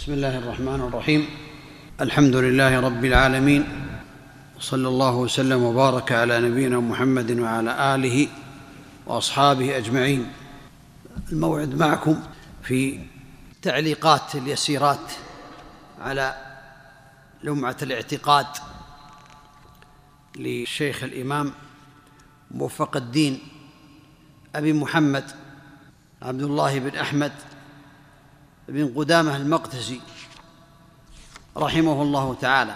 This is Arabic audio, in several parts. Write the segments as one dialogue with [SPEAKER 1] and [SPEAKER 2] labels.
[SPEAKER 1] بسم الله الرحمن الرحيم الحمد لله رب العالمين وصلى الله وسلم وبارك على نبينا محمد وعلى اله واصحابه اجمعين الموعد معكم في تعليقات اليسيرات على لمعه الاعتقاد للشيخ الامام موفق الدين ابي محمد عبد الله بن احمد بن قدامة المقدسي رحمه الله تعالى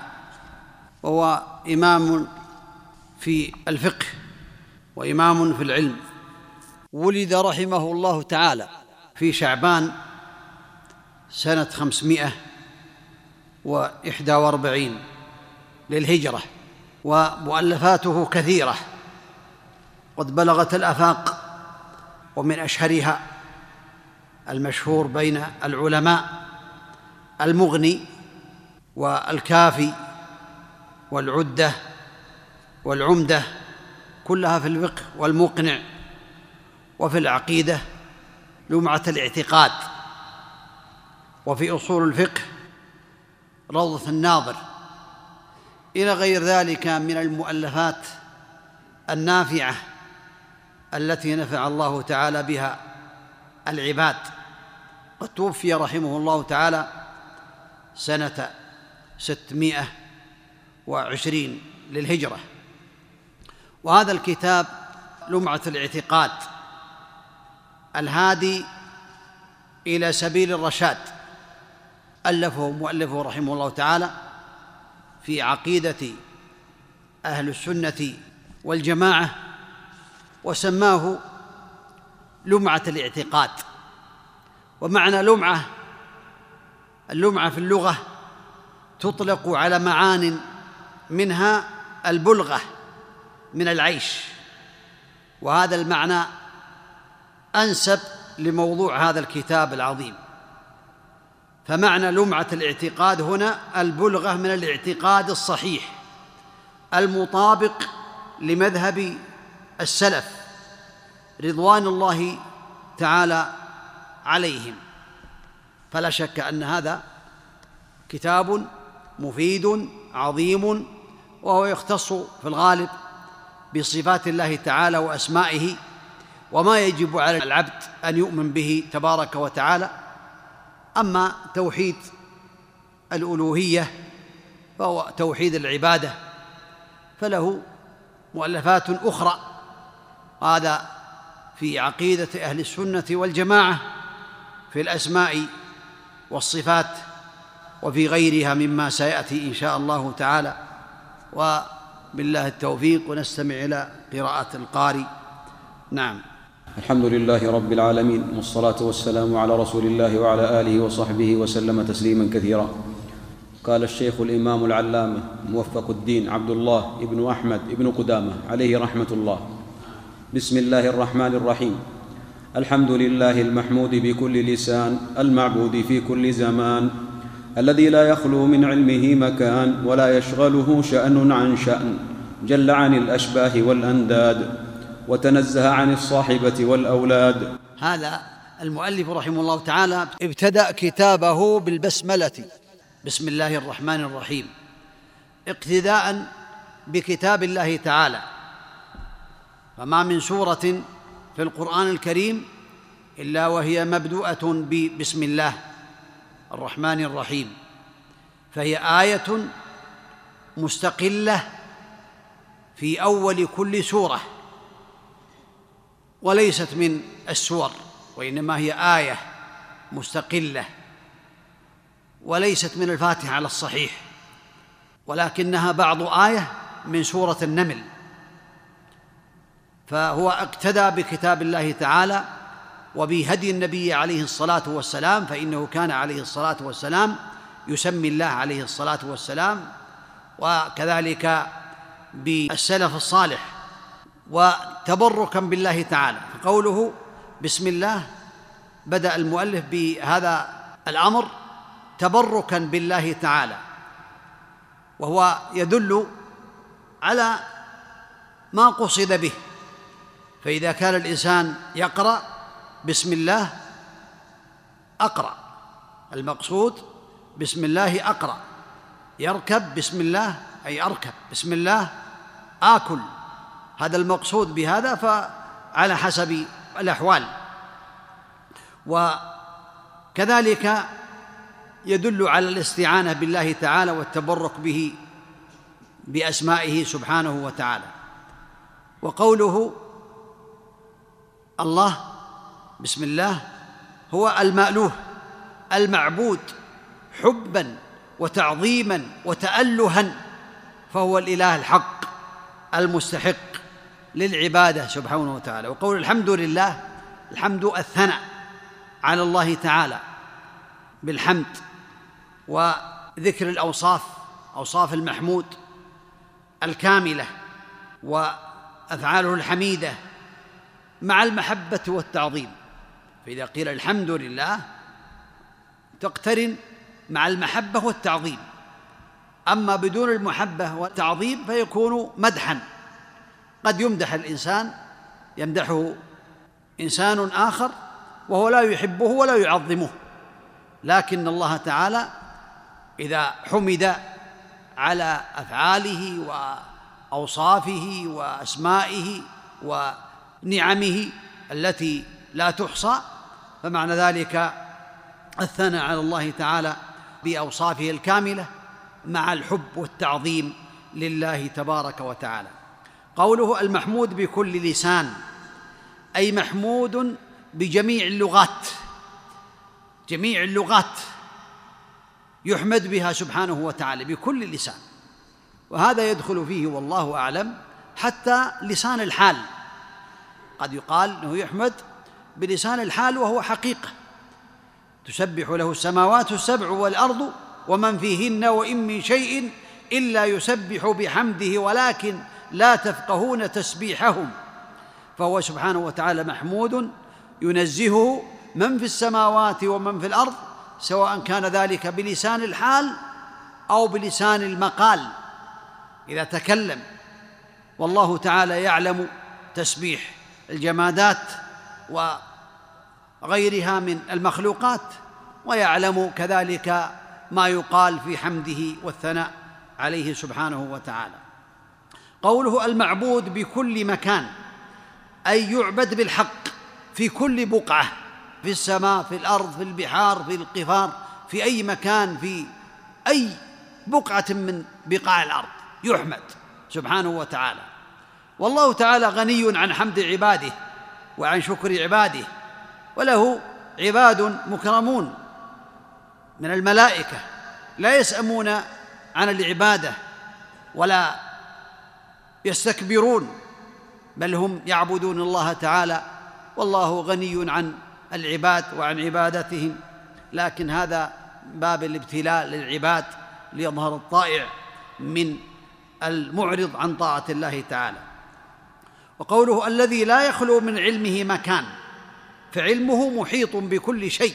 [SPEAKER 1] وهو إمام في الفقه وإمام في العلم ولد رحمه الله تعالى في شعبان سنة خمسمائة وإحدى وأربعين للهجرة ومؤلفاته كثيرة قد بلغت الآفاق ومن أشهرها المشهور بين العلماء المغني والكافي والعده والعمده كلها في الفقه والمقنع وفي العقيده لمعه الاعتقاد وفي اصول الفقه روضه الناظر الى غير ذلك من المؤلفات النافعه التي نفع الله تعالى بها العباد وتوفي رحمه الله تعالى سنة ستمائة وعشرين للهجرة وهذا الكتاب لمعة الاعتقاد الهادي إلى سبيل الرشاد ألفه مؤلفه رحمه الله تعالى في عقيدة أهل السنة والجماعة وسماه لمعة الاعتقاد ومعنى لمعة اللمعة في اللغة تطلق على معان منها البلغة من العيش وهذا المعنى أنسب لموضوع هذا الكتاب العظيم فمعنى لمعة الاعتقاد هنا البلغة من الاعتقاد الصحيح المطابق لمذهب السلف رضوان الله تعالى عليهم فلا شك ان هذا كتاب مفيد عظيم وهو يختص في الغالب بصفات الله تعالى واسمائه وما يجب على العبد ان يؤمن به تبارك وتعالى اما توحيد الالوهيه فهو توحيد العباده فله مؤلفات اخرى هذا في عقيده اهل السنه والجماعه في الاسماء والصفات وفي غيرها مما سياتي ان شاء الله تعالى وبالله التوفيق ونستمع الى قراءه القارئ نعم الحمد لله رب العالمين والصلاه والسلام على رسول الله وعلى اله وصحبه وسلم تسليما كثيرا قال الشيخ الامام العلامه موفق الدين عبد الله ابن احمد ابن قدامه عليه رحمه الله بسم الله الرحمن الرحيم الحمد لله المحمود بكل لسان المعبود في كل زمان الذي لا يخلو من علمه مكان ولا يشغله شان عن شان جل عن الاشباه والانداد وتنزه عن الصاحبه والاولاد
[SPEAKER 2] هذا المؤلف رحمه الله تعالى ابتدا كتابه بالبسمله بسم الله الرحمن الرحيم اقتداء بكتاب الله تعالى فما من سورة في القرآن الكريم إلا وهي مبدوءة ببسم الله الرحمن الرحيم فهي آية مستقلة في أول كل سورة وليست من السور وإنما هي آية مستقلة وليست من الفاتحة على الصحيح ولكنها بعض آية من سورة النمل فهو اقتدى بكتاب الله تعالى وبهدي النبي عليه الصلاه والسلام فانه كان عليه الصلاه والسلام يسمي الله عليه الصلاه والسلام وكذلك بالسلف الصالح وتبركا بالله تعالى فقوله بسم الله بدا المؤلف بهذا الامر تبركا بالله تعالى وهو يدل على ما قصد به فإذا كان الإنسان يقرأ بسم الله أقرأ المقصود بسم الله أقرأ يركب بسم الله أي أركب بسم الله آكل هذا المقصود بهذا فعلى حسب الأحوال وكذلك يدل على الاستعانة بالله تعالى والتبرك به بأسمائه سبحانه وتعالى وقوله الله بسم الله هو المالوه المعبود حبا وتعظيما وتالها فهو الاله الحق المستحق للعباده سبحانه وتعالى وقول الحمد لله الحمد الثناء على الله تعالى بالحمد وذكر الاوصاف اوصاف المحمود الكامله وافعاله الحميده مع المحبة والتعظيم فإذا قيل الحمد لله تقترن مع المحبة والتعظيم أما بدون المحبة والتعظيم فيكون مدحا قد يمدح الإنسان يمدحه إنسان آخر وهو لا يحبه ولا يعظمه لكن الله تعالى إذا حمد على أفعاله وأوصافه وأسمائه و نعمه التي لا تحصى فمعنى ذلك الثناء على الله تعالى باوصافه الكامله مع الحب والتعظيم لله تبارك وتعالى قوله المحمود بكل لسان اي محمود بجميع اللغات جميع اللغات يحمد بها سبحانه وتعالى بكل لسان وهذا يدخل فيه والله اعلم حتى لسان الحال قد يقال أنه يحمد بلسان الحال وهو حقيقة تسبح له السماوات السبع والأرض ومن فيهن وإن من شيء إلا يسبح بحمده ولكن لا تفقهون تسبيحهم فهو سبحانه وتعالى محمود ينزهه من في السماوات ومن في الأرض سواء كان ذلك بلسان الحال أو بلسان المقال إذا تكلم والله تعالى يعلم تسبيح الجمادات وغيرها من المخلوقات ويعلم كذلك ما يقال في حمده والثناء عليه سبحانه وتعالى قوله المعبود بكل مكان اي يعبد بالحق في كل بقعه في السماء في الارض في البحار في القفار في اي مكان في اي بقعه من بقاع الارض يحمد سبحانه وتعالى والله تعالى غني عن حمد عباده وعن شكر عباده وله عباد مكرمون من الملائكه لا يسامون عن العباده ولا يستكبرون بل هم يعبدون الله تعالى والله غني عن العباد وعن عبادتهم لكن هذا باب الابتلاء للعباد ليظهر الطائع من المعرض عن طاعه الله تعالى وقوله الذي لا يخلو من علمه مكان فعلمه محيط بكل شيء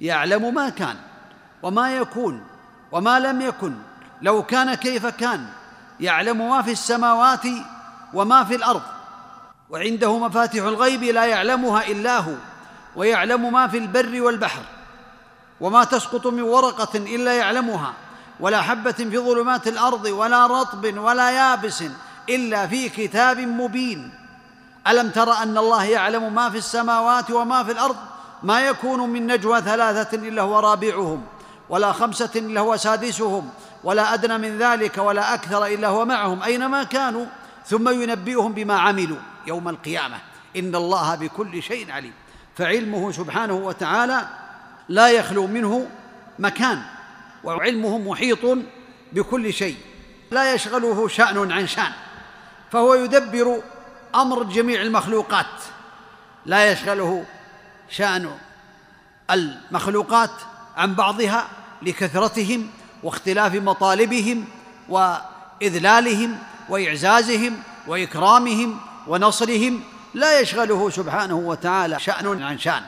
[SPEAKER 2] يعلم ما كان وما يكون وما لم يكن لو كان كيف كان يعلم ما في السماوات وما في الارض وعنده مفاتح الغيب لا يعلمها الا هو ويعلم ما في البر والبحر وما تسقط من ورقه الا يعلمها ولا حبه في ظلمات الارض ولا رطب ولا يابس الا في كتاب مبين الم تر ان الله يعلم ما في السماوات وما في الارض ما يكون من نجوى ثلاثه الا هو رابعهم ولا خمسه الا هو سادسهم ولا ادنى من ذلك ولا اكثر الا هو معهم اينما كانوا ثم ينبئهم بما عملوا يوم القيامه ان الله بكل شيء عليم فعلمه سبحانه وتعالى لا يخلو منه مكان وعلمه محيط بكل شيء لا يشغله شان عن شان فهو يدبر امر جميع المخلوقات لا يشغله شان المخلوقات عن بعضها لكثرتهم واختلاف مطالبهم واذلالهم واعزازهم واكرامهم ونصرهم لا يشغله سبحانه وتعالى شان عن شان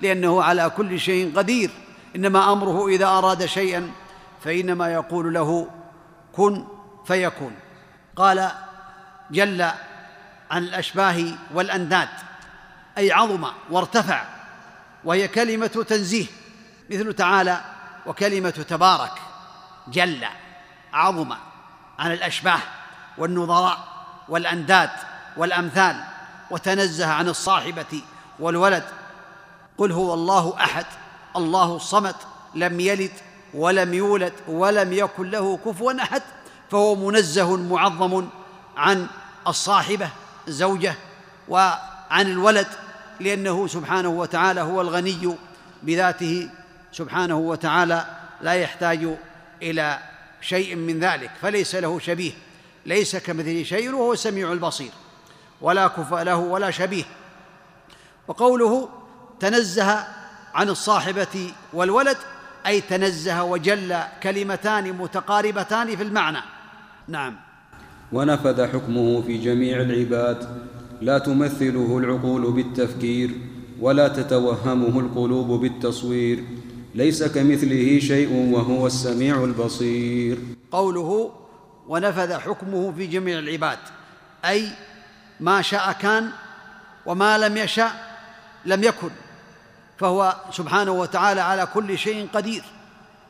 [SPEAKER 2] لانه على كل شيء قدير انما امره اذا اراد شيئا فانما يقول له كن فيكون قال جل عن الاشباه والانداد اي عظم وارتفع وهي كلمه تنزيه مثل تعالى وكلمه تبارك جل عظم عن الاشباه والنظراء والانداد والامثال وتنزه عن الصاحبه والولد قل هو الله احد الله الصمد لم يلد ولم يولد ولم يكن له كفوا احد فهو منزه معظم عن الصاحبه الزوجه وعن الولد لانه سبحانه وتعالى هو الغني بذاته سبحانه وتعالى لا يحتاج الى شيء من ذلك فليس له شبيه ليس كمثله شيء وهو السميع البصير ولا كفء له ولا شبيه وقوله تنزه عن الصاحبه والولد اي تنزه وجل كلمتان متقاربتان في المعنى نعم
[SPEAKER 3] ونفذ حكمه في جميع العباد لا تمثله العقول بالتفكير ولا تتوهمه القلوب بالتصوير ليس كمثله شيء وهو السميع البصير
[SPEAKER 2] قوله ونفذ حكمه في جميع العباد اي ما شاء كان وما لم يشاء لم يكن فهو سبحانه وتعالى على كل شيء قدير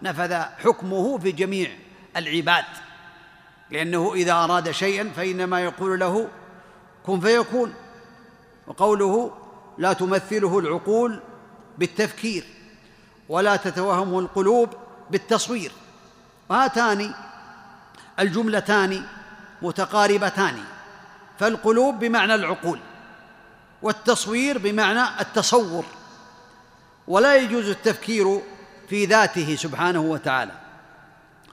[SPEAKER 2] نفذ حكمه في جميع العباد لأنه إذا أراد شيئا فإنما يقول له كن فيكون وقوله لا تمثله العقول بالتفكير ولا تتوهمه القلوب بالتصوير وهاتان الجملتان متقاربتان فالقلوب بمعنى العقول والتصوير بمعنى التصور ولا يجوز التفكير في ذاته سبحانه وتعالى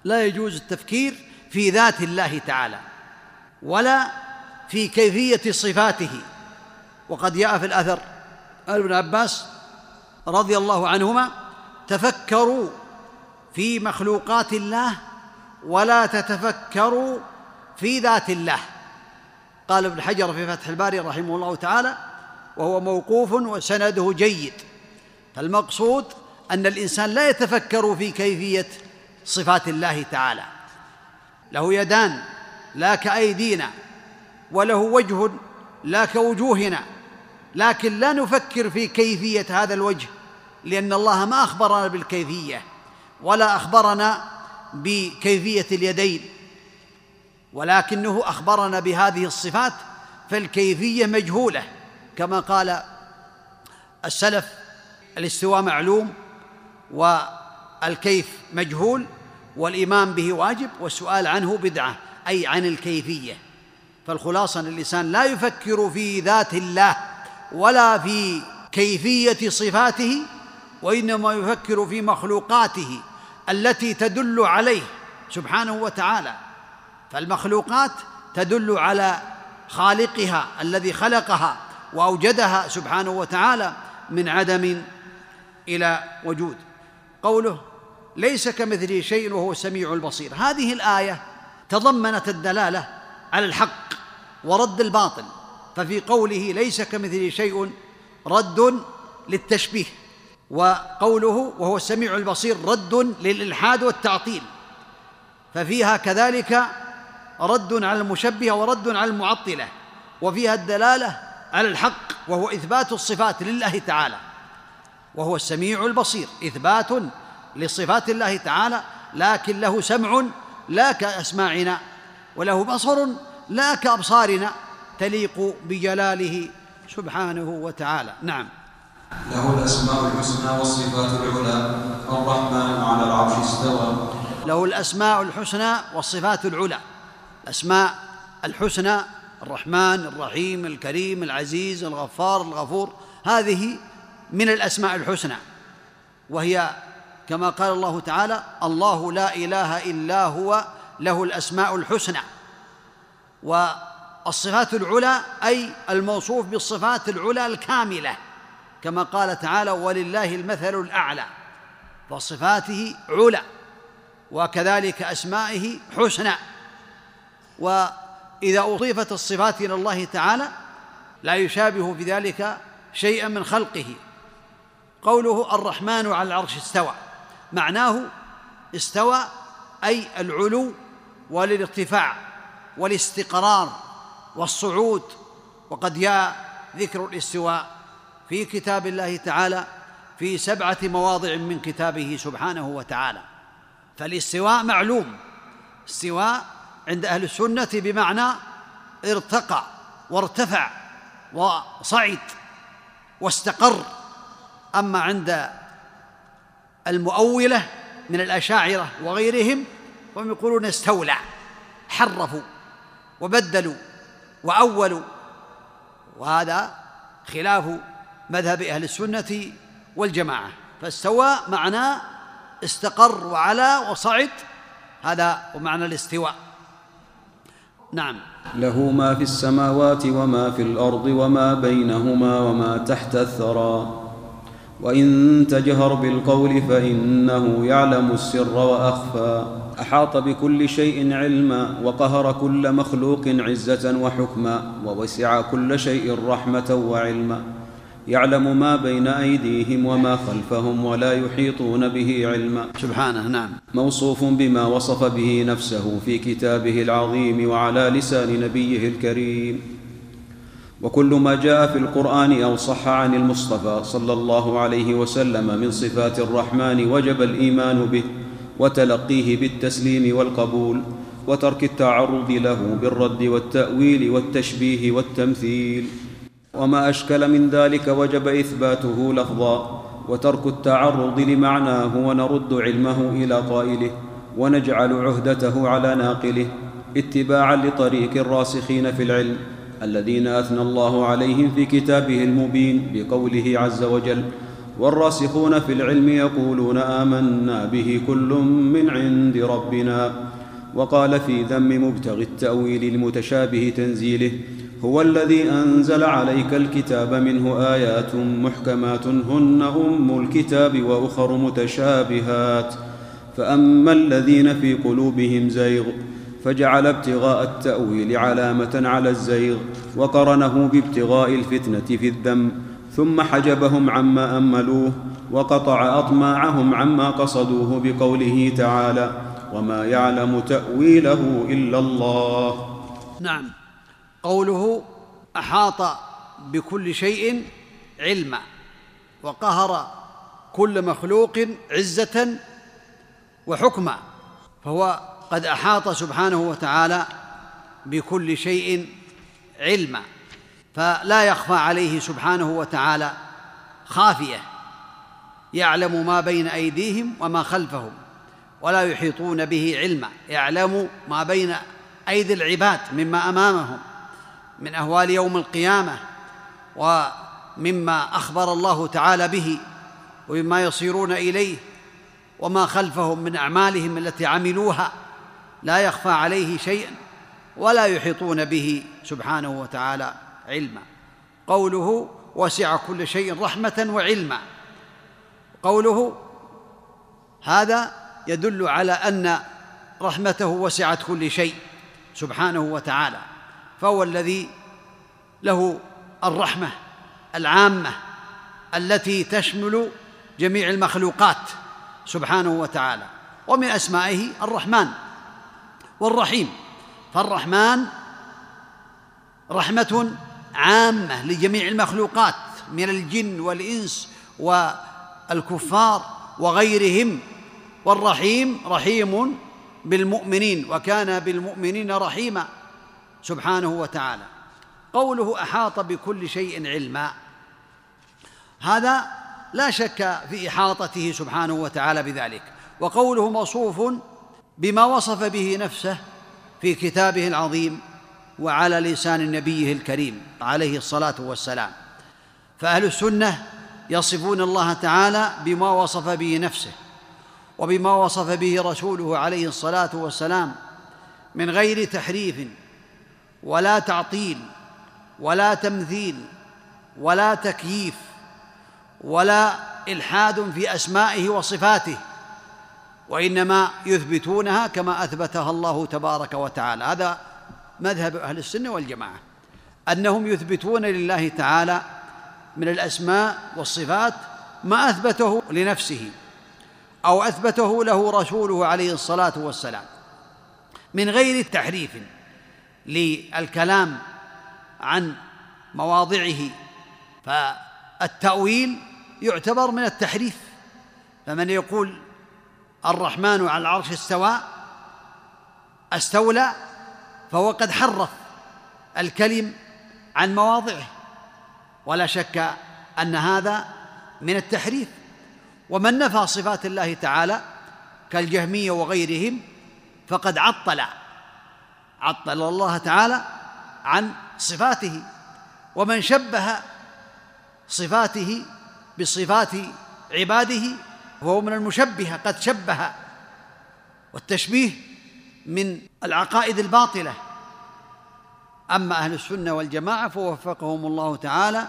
[SPEAKER 2] لا يجوز التفكير في ذات الله تعالى ولا في كيفيه صفاته وقد جاء في الاثر قال ابن عباس رضي الله عنهما تفكروا في مخلوقات الله ولا تتفكروا في ذات الله قال ابن حجر في فتح الباري رحمه الله تعالى وهو موقوف وسنده جيد فالمقصود ان الانسان لا يتفكر في كيفيه صفات الله تعالى له يدان لا كأيدينا وله وجه لا كوجوهنا لكن لا نفكر في كيفية هذا الوجه لأن الله ما أخبرنا بالكيفية ولا أخبرنا بكيفية اليدين ولكنه أخبرنا بهذه الصفات فالكيفية مجهولة كما قال السلف الاستواء معلوم والكيف مجهول والايمان به واجب والسؤال عنه بدعه اي عن الكيفيه فالخلاصه ان الانسان لا يفكر في ذات الله ولا في كيفيه صفاته وانما يفكر في مخلوقاته التي تدل عليه سبحانه وتعالى فالمخلوقات تدل على خالقها الذي خلقها واوجدها سبحانه وتعالى من عدم الى وجود قوله ليس كمثله شيء وهو السميع البصير هذه الايه تضمنت الدلاله على الحق ورد الباطل ففي قوله ليس كمثله شيء رد للتشبيه وقوله وهو السميع البصير رد للالحاد والتعطيل ففيها كذلك رد على المشبهه ورد على المعطله وفيها الدلاله على الحق وهو اثبات الصفات لله تعالى وهو السميع البصير اثبات لصفات الله تعالى لكن له سمع لا كاسماعنا وله بصر لا كابصارنا تليق بجلاله سبحانه وتعالى نعم
[SPEAKER 4] له الاسماء الحسنى والصفات العلى الرحمن على العرش استوى له الاسماء الحسنى والصفات العلى الاسماء
[SPEAKER 2] الحسنى الرحمن الرحيم الكريم العزيز الغفار الغفور هذه من الاسماء الحسنى وهي كما قال الله تعالى الله لا اله الا هو له الاسماء الحسنى والصفات العلى اي الموصوف بالصفات العلى الكامله كما قال تعالى ولله المثل الاعلى فصفاته علا وكذلك اسمائه حسنى واذا اضيفت الصفات الى الله تعالى لا يشابه في ذلك شيئا من خلقه قوله الرحمن على العرش استوى معناه استوى أي العلو والارتفاع والاستقرار والصعود وقد جاء ذكر الاستواء في كتاب الله تعالى في سبعة مواضع من كتابه سبحانه وتعالى فالاستواء معلوم استواء عند أهل السنة بمعنى ارتقى وارتفع وصعد واستقر أما عند المؤولة من الأشاعرة وغيرهم وهم يقولون استولع حرفوا وبدلوا وأولوا وهذا خلاف مذهب أهل السنة والجماعة فاستوى معناه استقر وعلى وصعد هذا ومعنى الاستواء نعم
[SPEAKER 5] له ما في السماوات وما في الارض وما بينهما وما تحت الثرى وان تجهر بالقول فانه يعلم السر واخفى احاط بكل شيء علما وقهر كل مخلوق عزه وحكما ووسع كل شيء رحمه وعلما يعلم ما بين ايديهم وما خلفهم ولا يحيطون به علما سبحانه نعم موصوف بما وصف به نفسه في كتابه العظيم وعلى لسان نبيه الكريم وكل ما جاء في القران او صح عن المصطفى صلى الله عليه وسلم من صفات الرحمن وجب الايمان به وتلقيه بالتسليم والقبول وترك التعرض له بالرد والتاويل والتشبيه والتمثيل وما اشكل من ذلك وجب اثباته لفظا وترك التعرض لمعناه ونرد علمه الى قائله ونجعل عهدته على ناقله اتباعا لطريق الراسخين في العلم الذين اثنى الله عليهم في كتابه المبين بقوله عز وجل والراسخون في العلم يقولون امنا به كل من عند ربنا وقال في ذم مبتغي التاويل المتشابه تنزيله هو الذي انزل عليك الكتاب منه ايات محكمات هن ام الكتاب واخر متشابهات فاما الذين في قلوبهم زيغ فجعل ابتغاء التاويل علامه على الزيغ وقرنه بابتغاء الفتنه في الذم ثم حجبهم عما املوه وقطع اطماعهم عما قصدوه بقوله تعالى وما يعلم تاويله الا الله
[SPEAKER 2] نعم قوله احاط بكل شيء علما وقهر كل مخلوق عزه وحكما فهو قد احاط سبحانه وتعالى بكل شيء علما فلا يخفى عليه سبحانه وتعالى خافيه يعلم ما بين ايديهم وما خلفهم ولا يحيطون به علما يعلم ما بين ايدي العباد مما امامهم من اهوال يوم القيامه ومما اخبر الله تعالى به ومما يصيرون اليه وما خلفهم من اعمالهم التي عملوها لا يخفى عليه شيء ولا يحيطون به سبحانه وتعالى علما قوله وسع كل شيء رحمه وعلما قوله هذا يدل على ان رحمته وسعت كل شيء سبحانه وتعالى فهو الذي له الرحمه العامه التي تشمل جميع المخلوقات سبحانه وتعالى ومن اسمائه الرحمن والرحيم فالرحمن رحمة عامة لجميع المخلوقات من الجن والإنس والكفار وغيرهم والرحيم رحيم بالمؤمنين وكان بالمؤمنين رحيما سبحانه وتعالى قوله أحاط بكل شيء علما هذا لا شك في إحاطته سبحانه وتعالى بذلك وقوله موصوف بما وصف به نفسه في كتابه العظيم وعلى لسان نبيه الكريم عليه الصلاه والسلام فاهل السنه يصفون الله تعالى بما وصف به نفسه وبما وصف به رسوله عليه الصلاه والسلام من غير تحريف ولا تعطيل ولا تمثيل ولا تكييف ولا الحاد في اسمائه وصفاته وانما يثبتونها كما اثبتها الله تبارك وتعالى هذا مذهب اهل السنه والجماعه انهم يثبتون لله تعالى من الاسماء والصفات ما اثبته لنفسه او اثبته له رسوله عليه الصلاه والسلام من غير تحريف للكلام عن مواضعه فالتاويل يعتبر من التحريف فمن يقول الرحمن على العرش استوى استولى فهو قد حرف الكلم عن مواضعه ولا شك ان هذا من التحريف ومن نفى صفات الله تعالى كالجهميه وغيرهم فقد عطل عطل الله تعالى عن صفاته ومن شبه صفاته بصفات عباده وهو من المشبهة قد شبه والتشبيه من العقائد الباطلة أما أهل السنة والجماعة فوفقهم الله تعالى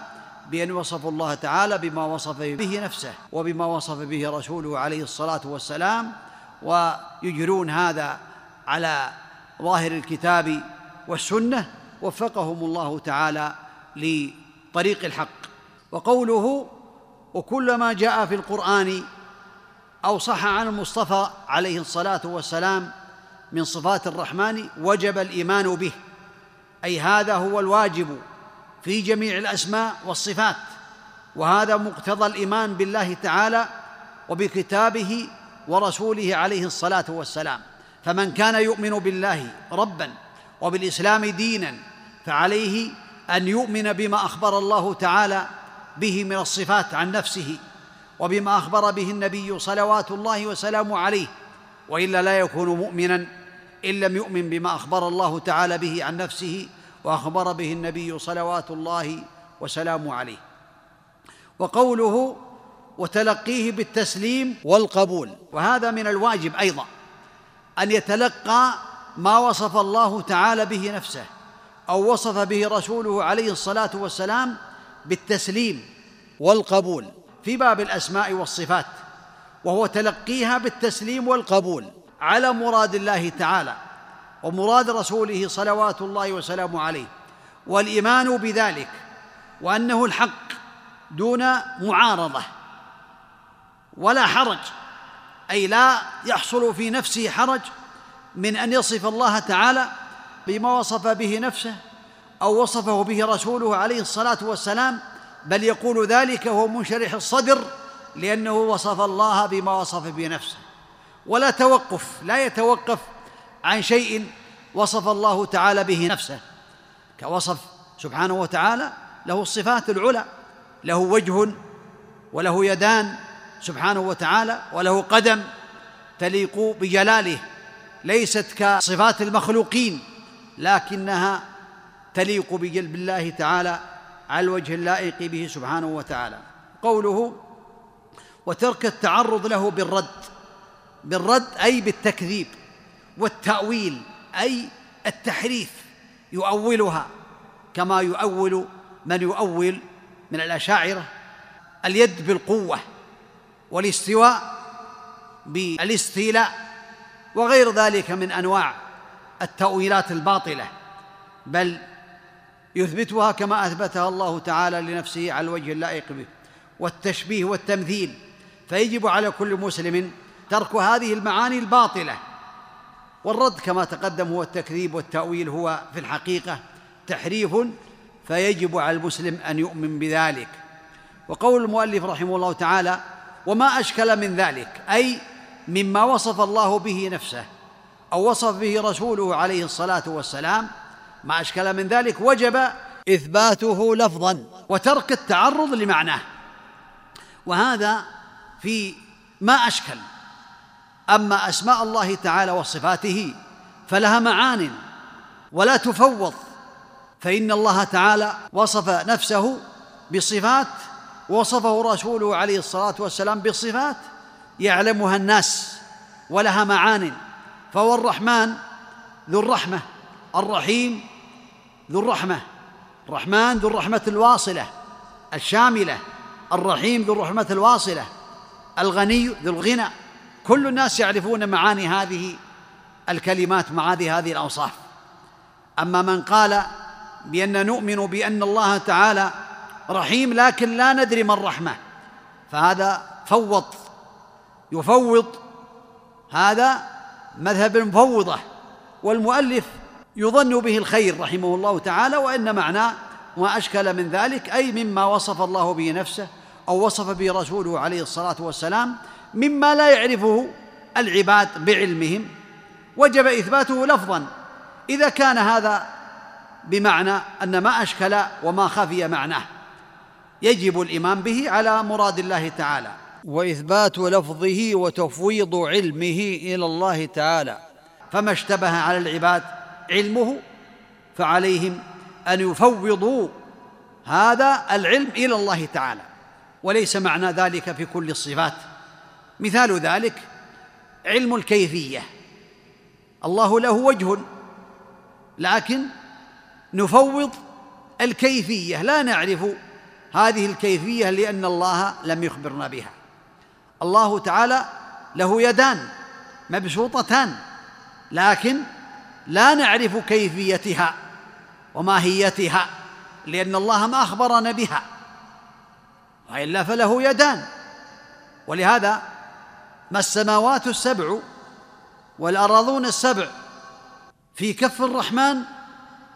[SPEAKER 2] بأن وصفوا الله تعالى بما وصف به نفسه وبما وصف به رسوله عليه الصلاة والسلام ويجرون هذا على ظاهر الكتاب والسنة وفقهم الله تعالى لطريق الحق وقوله وكلما جاء في القرآن او صح عن المصطفى عليه الصلاه والسلام من صفات الرحمن وجب الايمان به اي هذا هو الواجب في جميع الاسماء والصفات وهذا مقتضى الايمان بالله تعالى وبكتابه ورسوله عليه الصلاه والسلام فمن كان يؤمن بالله ربا وبالاسلام دينا فعليه ان يؤمن بما اخبر الله تعالى به من الصفات عن نفسه وبما اخبر به النبي صلوات الله وسلامه عليه والا لا يكون مؤمنا ان لم يؤمن بما اخبر الله تعالى به عن نفسه واخبر به النبي صلوات الله وسلامه عليه وقوله وتلقيه بالتسليم والقبول وهذا من الواجب ايضا ان يتلقى ما وصف الله تعالى به نفسه او وصف به رسوله عليه الصلاه والسلام بالتسليم والقبول في باب الاسماء والصفات وهو تلقيها بالتسليم والقبول على مراد الله تعالى ومراد رسوله صلوات الله وسلامه عليه والايمان بذلك وانه الحق دون معارضه ولا حرج اي لا يحصل في نفسه حرج من ان يصف الله تعالى بما وصف به نفسه او وصفه به رسوله عليه الصلاه والسلام بل يقول ذلك هو منشرح الصدر لأنه وصف الله بما وصف بنفسه ولا توقف لا يتوقف عن شيء وصف الله تعالى به نفسه كوصف سبحانه وتعالى له الصفات العلى له وجه وله يدان سبحانه وتعالى وله قدم تليق بجلاله ليست كصفات المخلوقين لكنها تليق بالله تعالى على الوجه اللائق به سبحانه وتعالى قوله وترك التعرض له بالرد بالرد اي بالتكذيب والتاويل اي التحريف يؤولها كما يؤول من يؤول من الاشاعره اليد بالقوه والاستواء بالاستيلاء وغير ذلك من انواع التاويلات الباطله بل يثبتها كما اثبتها الله تعالى لنفسه على الوجه اللائق به والتشبيه والتمثيل فيجب على كل مسلم ترك هذه المعاني الباطله والرد كما تقدم هو التكذيب والتاويل هو في الحقيقه تحريف فيجب على المسلم ان يؤمن بذلك وقول المؤلف رحمه الله تعالى وما اشكل من ذلك اي مما وصف الله به نفسه او وصف به رسوله عليه الصلاه والسلام ما اشكل من ذلك وجب إثباته لفظا وترك التعرض لمعناه وهذا في ما أشكل أما أسماء الله تعالى وصفاته فلها معان ولا تفوض فإن الله تعالى وصف نفسه بصفات وصفه رسوله عليه الصلاة والسلام بصفات يعلمها الناس ولها معان فهو الرحمن ذو الرحمة الرحيم ذو الرحمة الرحمن ذو الرحمة الواصلة الشاملة الرحيم ذو الرحمة الواصلة الغني ذو الغنى كل الناس يعرفون معاني هذه الكلمات معاني هذه الأوصاف أما من قال بأن نؤمن بأن الله تعالى رحيم لكن لا ندري ما الرحمة فهذا فوض يفوض هذا مذهب المفوضة والمؤلف يظن به الخير رحمه الله تعالى وان معناه ما اشكل من ذلك اي مما وصف الله به نفسه او وصف به رسوله عليه الصلاه والسلام مما لا يعرفه العباد بعلمهم وجب اثباته لفظا اذا كان هذا بمعنى ان ما اشكل وما خفي معناه يجب الايمان به على مراد الله تعالى واثبات لفظه وتفويض علمه الى الله تعالى فما اشتبه على العباد علمه فعليهم ان يفوضوا هذا العلم الى الله تعالى وليس معنى ذلك في كل الصفات مثال ذلك علم الكيفيه الله له وجه لكن نفوض الكيفيه لا نعرف هذه الكيفيه لان الله لم يخبرنا بها الله تعالى له يدان مبسوطتان لكن لا نعرف كيفيتها وماهيتها لأن الله ما أخبرنا بها وإلا فله يدان ولهذا ما السماوات السبع والأراضون السبع في كف الرحمن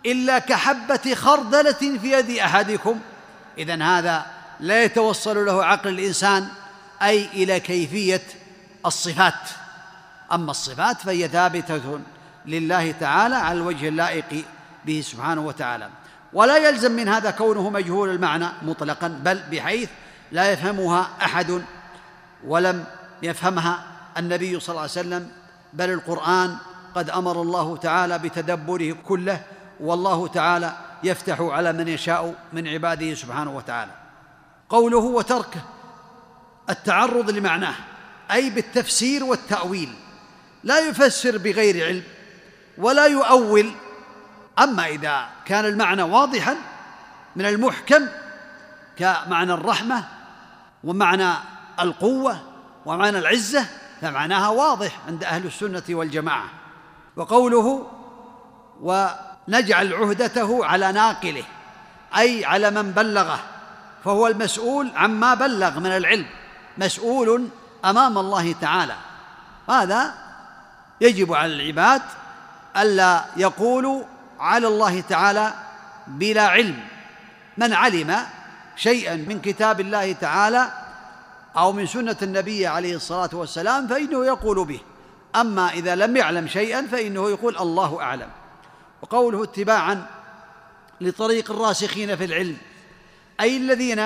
[SPEAKER 2] إلا كحبة خردلة في يد أحدكم إذا هذا لا يتوصل له عقل الإنسان أي إلى كيفية الصفات أما الصفات فهي ثابتة لله تعالى على الوجه اللائق به سبحانه وتعالى ولا يلزم من هذا كونه مجهول المعنى مطلقا بل بحيث لا يفهمها احد ولم يفهمها النبي صلى الله عليه وسلم بل القران قد امر الله تعالى بتدبره كله والله تعالى يفتح على من يشاء من عباده سبحانه وتعالى قوله وتركه التعرض لمعناه اي بالتفسير والتاويل لا يفسر بغير علم ولا يؤول أما إذا كان المعنى واضحا من المحكم كمعنى الرحمة ومعنى القوة ومعنى العزة فمعناها واضح عند أهل السنة والجماعة وقوله ونجعل عهدته على ناقله أي على من بلغه فهو المسؤول عما بلغ من العلم مسؤول أمام الله تعالى هذا يجب على العباد ألا يقولوا على الله تعالى بلا علم من علم شيئا من كتاب الله تعالى أو من سنة النبي عليه الصلاة والسلام فإنه يقول به أما إذا لم يعلم شيئا فإنه يقول الله أعلم وقوله اتباعا لطريق الراسخين في العلم أي الذين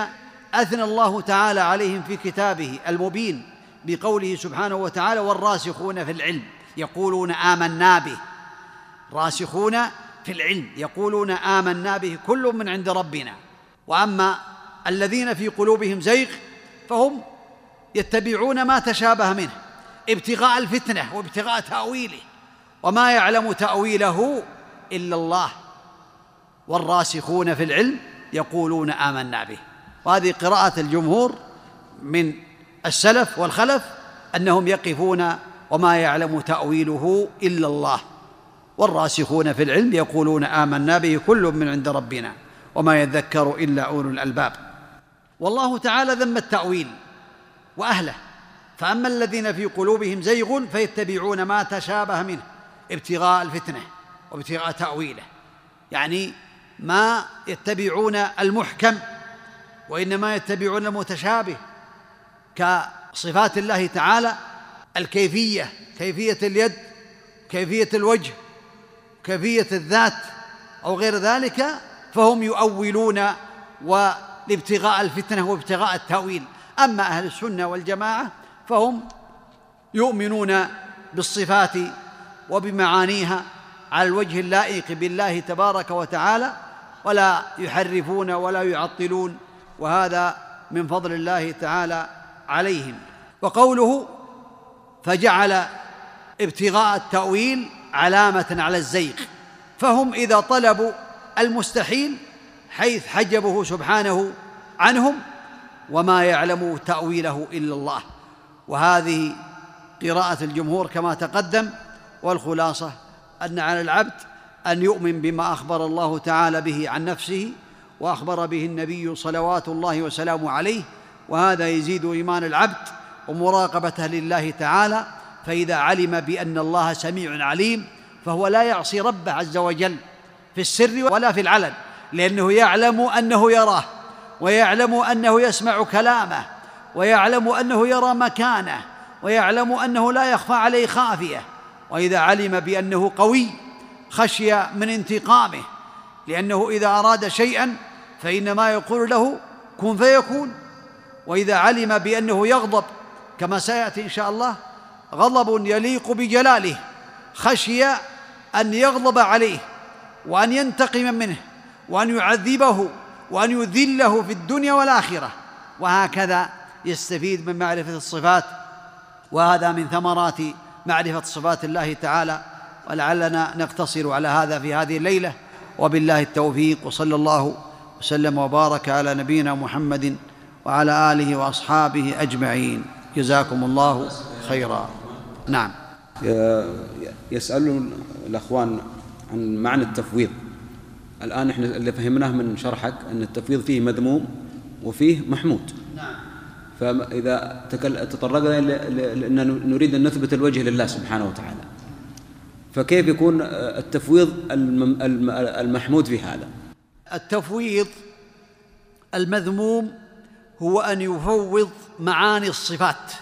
[SPEAKER 2] أثنى الله تعالى عليهم في كتابه المبين بقوله سبحانه وتعالى والراسخون في العلم يقولون آمنا به راسخون في العلم يقولون آمنا به كل من عند ربنا وأما الذين في قلوبهم زيغ فهم يتبعون ما تشابه منه ابتغاء الفتنة وابتغاء تأويله وما يعلم تأويله إلا الله والراسخون في العلم يقولون آمنا به وهذه قراءة الجمهور من السلف والخلف أنهم يقفون وما يعلم تأويله إلا الله والراسخون في العلم يقولون آمنا به كل من عند ربنا وما يذكر إلا أولو الألباب والله تعالى ذم التأويل وأهله فأما الذين في قلوبهم زيغ فيتبعون ما تشابه منه ابتغاء الفتنة وابتغاء تأويله يعني ما يتبعون المحكم وإنما يتبعون المتشابه كصفات الله تعالى الكيفية كيفية اليد كيفية الوجه كيفية الذات أو غير ذلك فهم يؤولون وابتغاء الفتنة وابتغاء التأويل أما أهل السنة والجماعة فهم يؤمنون بالصفات وبمعانيها على الوجه اللائق بالله تبارك وتعالى ولا يحرفون ولا يعطلون وهذا من فضل الله تعالى عليهم وقوله فجعل ابتغاء التأويل علامة على الزيغ فهم إذا طلبوا المستحيل حيث حجبه سبحانه عنهم وما يعلم تأويله إلا الله وهذه قراءة الجمهور كما تقدم والخلاصة أن على العبد أن يؤمن بما أخبر الله تعالى به عن نفسه وأخبر به النبي صلوات الله وسلامه عليه وهذا يزيد إيمان العبد ومراقبته لله تعالى فاذا علم بان الله سميع عليم فهو لا يعصي ربه عز وجل في السر ولا في العلن لانه يعلم انه يراه ويعلم انه يسمع كلامه ويعلم انه يرى مكانه ويعلم انه لا يخفى عليه خافيه واذا علم بانه قوي خشي من انتقامه لانه اذا اراد شيئا فانما يقول له كن فيكون واذا علم بانه يغضب كما سياتي ان شاء الله غضب يليق بجلاله خشي ان يغضب عليه وان ينتقم منه وان يعذبه وان يذله في الدنيا والاخره وهكذا يستفيد من معرفه الصفات وهذا من ثمرات معرفه صفات الله تعالى ولعلنا نقتصر على هذا في هذه الليله وبالله التوفيق وصلى الله وسلم وبارك على نبينا محمد وعلى اله واصحابه اجمعين جزاكم الله خيرا نعم
[SPEAKER 6] يسأل الأخوان عن معنى التفويض الآن إحنا اللي فهمناه من شرحك أن التفويض فيه مذموم وفيه محمود نعم فإذا تطرقنا لأن نريد أن نثبت الوجه لله سبحانه وتعالى فكيف يكون التفويض المحمود في هذا
[SPEAKER 2] التفويض المذموم هو أن يفوض معاني الصفات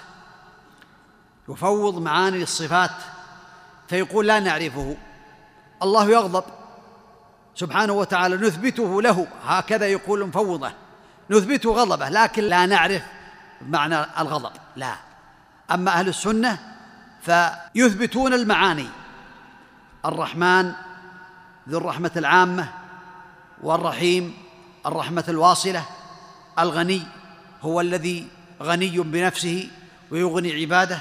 [SPEAKER 2] يفوض معاني الصفات فيقول لا نعرفه الله يغضب سبحانه وتعالى نثبته له هكذا يقول مفوضه نثبت غضبه لكن لا نعرف معنى الغضب لا اما اهل السنه فيثبتون المعاني الرحمن ذو الرحمه العامه والرحيم الرحمه الواصله الغني هو الذي غني بنفسه ويغني عباده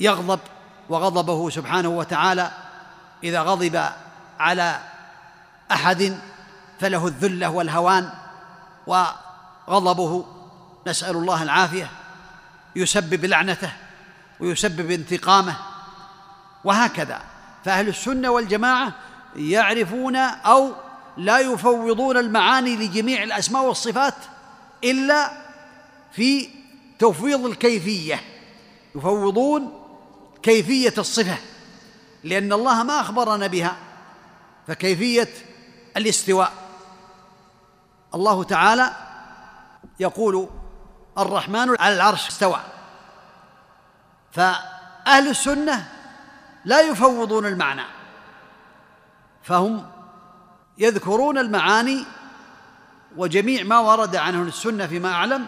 [SPEAKER 2] يغضب وغضبه سبحانه وتعالى اذا غضب على احد فله الذله والهوان وغضبه نسال الله العافيه يسبب لعنته ويسبب انتقامه وهكذا فاهل السنه والجماعه يعرفون او لا يفوضون المعاني لجميع الاسماء والصفات الا في تفويض الكيفيه يفوضون كيفيه الصفه لان الله ما اخبرنا بها فكيفيه الاستواء الله تعالى يقول الرحمن على العرش استوى فاهل السنه لا يفوضون المعنى فهم يذكرون المعاني وجميع ما ورد عنه السنه فيما اعلم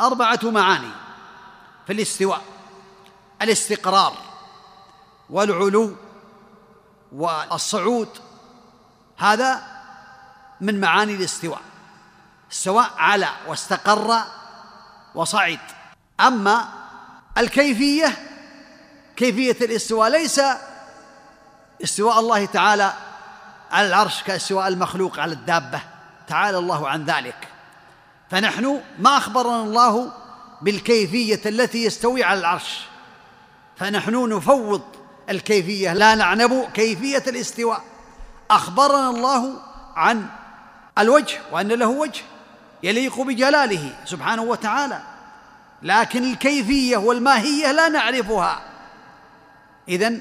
[SPEAKER 2] اربعه معاني في الاستواء الاستقرار والعلو والصعود هذا من معاني الاستواء استواء على واستقر وصعد اما الكيفيه كيفيه الاستواء ليس استواء الله تعالى على العرش كاستواء المخلوق على الدابه تعالى الله عن ذلك فنحن ما اخبرنا الله بالكيفيه التي يستوي على العرش فنحن نفوض الكيفية لا نعنب كيفية الاستواء أخبرنا الله عن الوجه وأن له وجه يليق بجلاله سبحانه وتعالى لكن الكيفية والماهية لا نعرفها إذن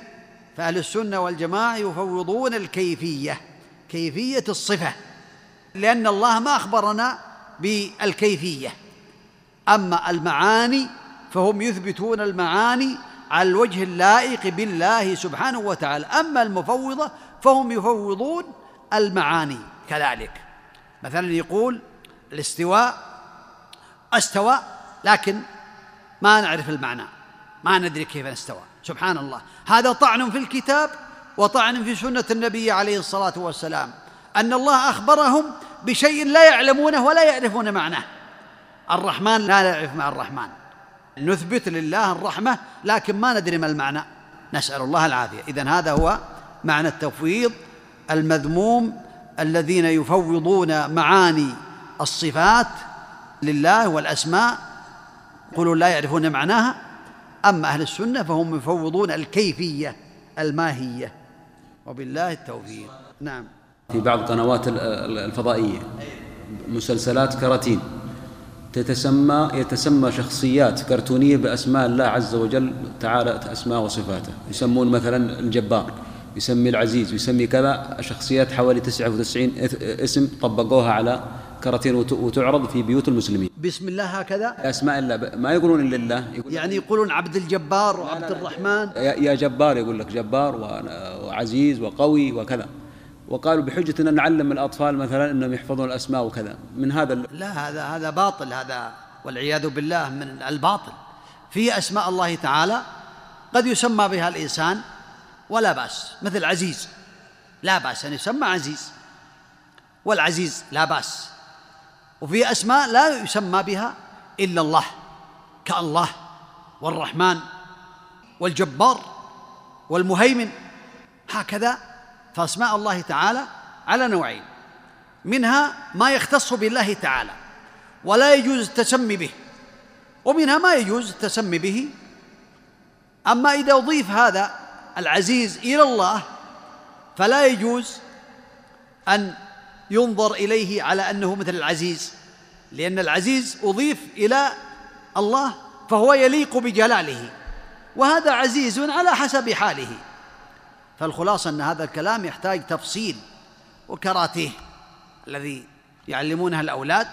[SPEAKER 2] فأهل السنة والجماعة يفوضون الكيفية كيفية الصفة لأن الله ما أخبرنا بالكيفية أما المعاني فهم يثبتون المعاني على الوجه اللائق بالله سبحانه وتعالى أما المفوضة فهم يفوضون المعاني كذلك مثلا يقول الاستواء استوى لكن ما نعرف المعنى ما ندري كيف استوى سبحان الله هذا طعن في الكتاب وطعن في سنة النبي عليه الصلاة والسلام أن الله أخبرهم بشيء لا يعلمونه ولا يعرفون معناه الرحمن لا يعرف مع الرحمن نثبت لله الرحمة لكن ما ندري ما المعنى نسأل الله العافية إذا هذا هو معنى التفويض المذموم الذين يفوضون معاني الصفات لله والأسماء يقولون لا يعرفون معناها أما أهل السنة فهم يفوضون الكيفية الماهية وبالله التوفيق نعم
[SPEAKER 7] في بعض قنوات الفضائية مسلسلات كراتين تتسمى يتسمى شخصيات كرتونية بأسماء الله عز وجل تعالى أسماء وصفاته يسمون مثلا الجبار يسمي العزيز يسمي كذا شخصيات حوالي 99 اسم طبقوها على كراتين وتعرض في بيوت المسلمين
[SPEAKER 2] بسم الله هكذا
[SPEAKER 7] اسماء الله ما يقولون الا الله
[SPEAKER 2] يقول يعني يقولون عبد الجبار وعبد الرحمن
[SPEAKER 7] يا جبار يقول لك جبار وعزيز وقوي وكذا وقالوا بحجة أن نعلم الأطفال مثلا أنهم يحفظون الأسماء وكذا من هذا ال...
[SPEAKER 2] لا هذا هذا باطل هذا والعياذ بالله من الباطل في أسماء الله تعالى قد يسمى بها الإنسان ولا بأس مثل عزيز لا بأس أن يسمى عزيز والعزيز لا بأس وفي أسماء لا يسمى بها إلا الله كالله والرحمن والجبار والمهيمن هكذا فاسماء الله تعالى على نوعين منها ما يختص بالله تعالى ولا يجوز التسمي به ومنها ما يجوز التسمي به اما اذا اضيف هذا العزيز الى الله فلا يجوز ان ينظر اليه على انه مثل العزيز لان العزيز اضيف الى الله فهو يليق بجلاله وهذا عزيز على حسب حاله فالخلاصة أن هذا الكلام يحتاج تفصيل وكراتيه الذي يعلمونها الأولاد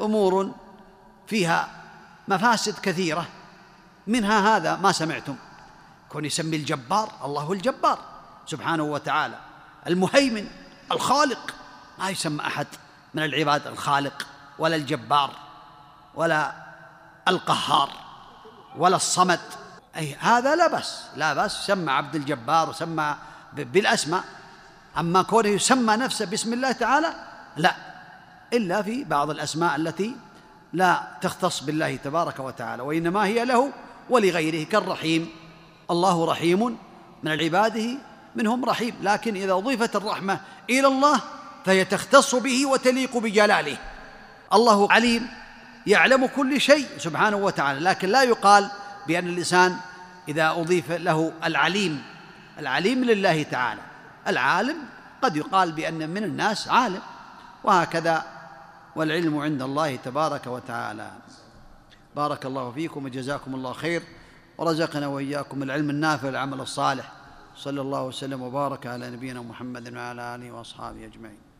[SPEAKER 2] أمور فيها مفاسد كثيرة منها هذا ما سمعتم كون يسمي الجبار الله الجبار سبحانه وتعالى المهيمن الخالق ما يسمى أحد من العباد الخالق ولا الجبار ولا القهار ولا الصمد أي هذا لا بأس لا بأس سمى عبد الجبار وسمى بالأسماء أما كونه يسمى نفسه باسم الله تعالى لا إلا في بعض الأسماء التي لا تختص بالله تبارك وتعالى وإنما هي له ولغيره كالرحيم الله رحيم من عباده منهم رحيم لكن إذا أضيفت الرحمة إلى الله فهي تختص به وتليق بجلاله الله عليم يعلم كل شيء سبحانه وتعالى لكن لا يقال بأن الإنسان إذا أضيف له العليم العليم لله تعالى العالم قد يقال بأن من الناس عالم وهكذا والعلم عند الله تبارك وتعالى بارك الله فيكم وجزاكم الله خير ورزقنا وإياكم العلم النافع والعمل الصالح صلى الله وسلم وبارك على نبينا محمد وعلى آله وأصحابه أجمعين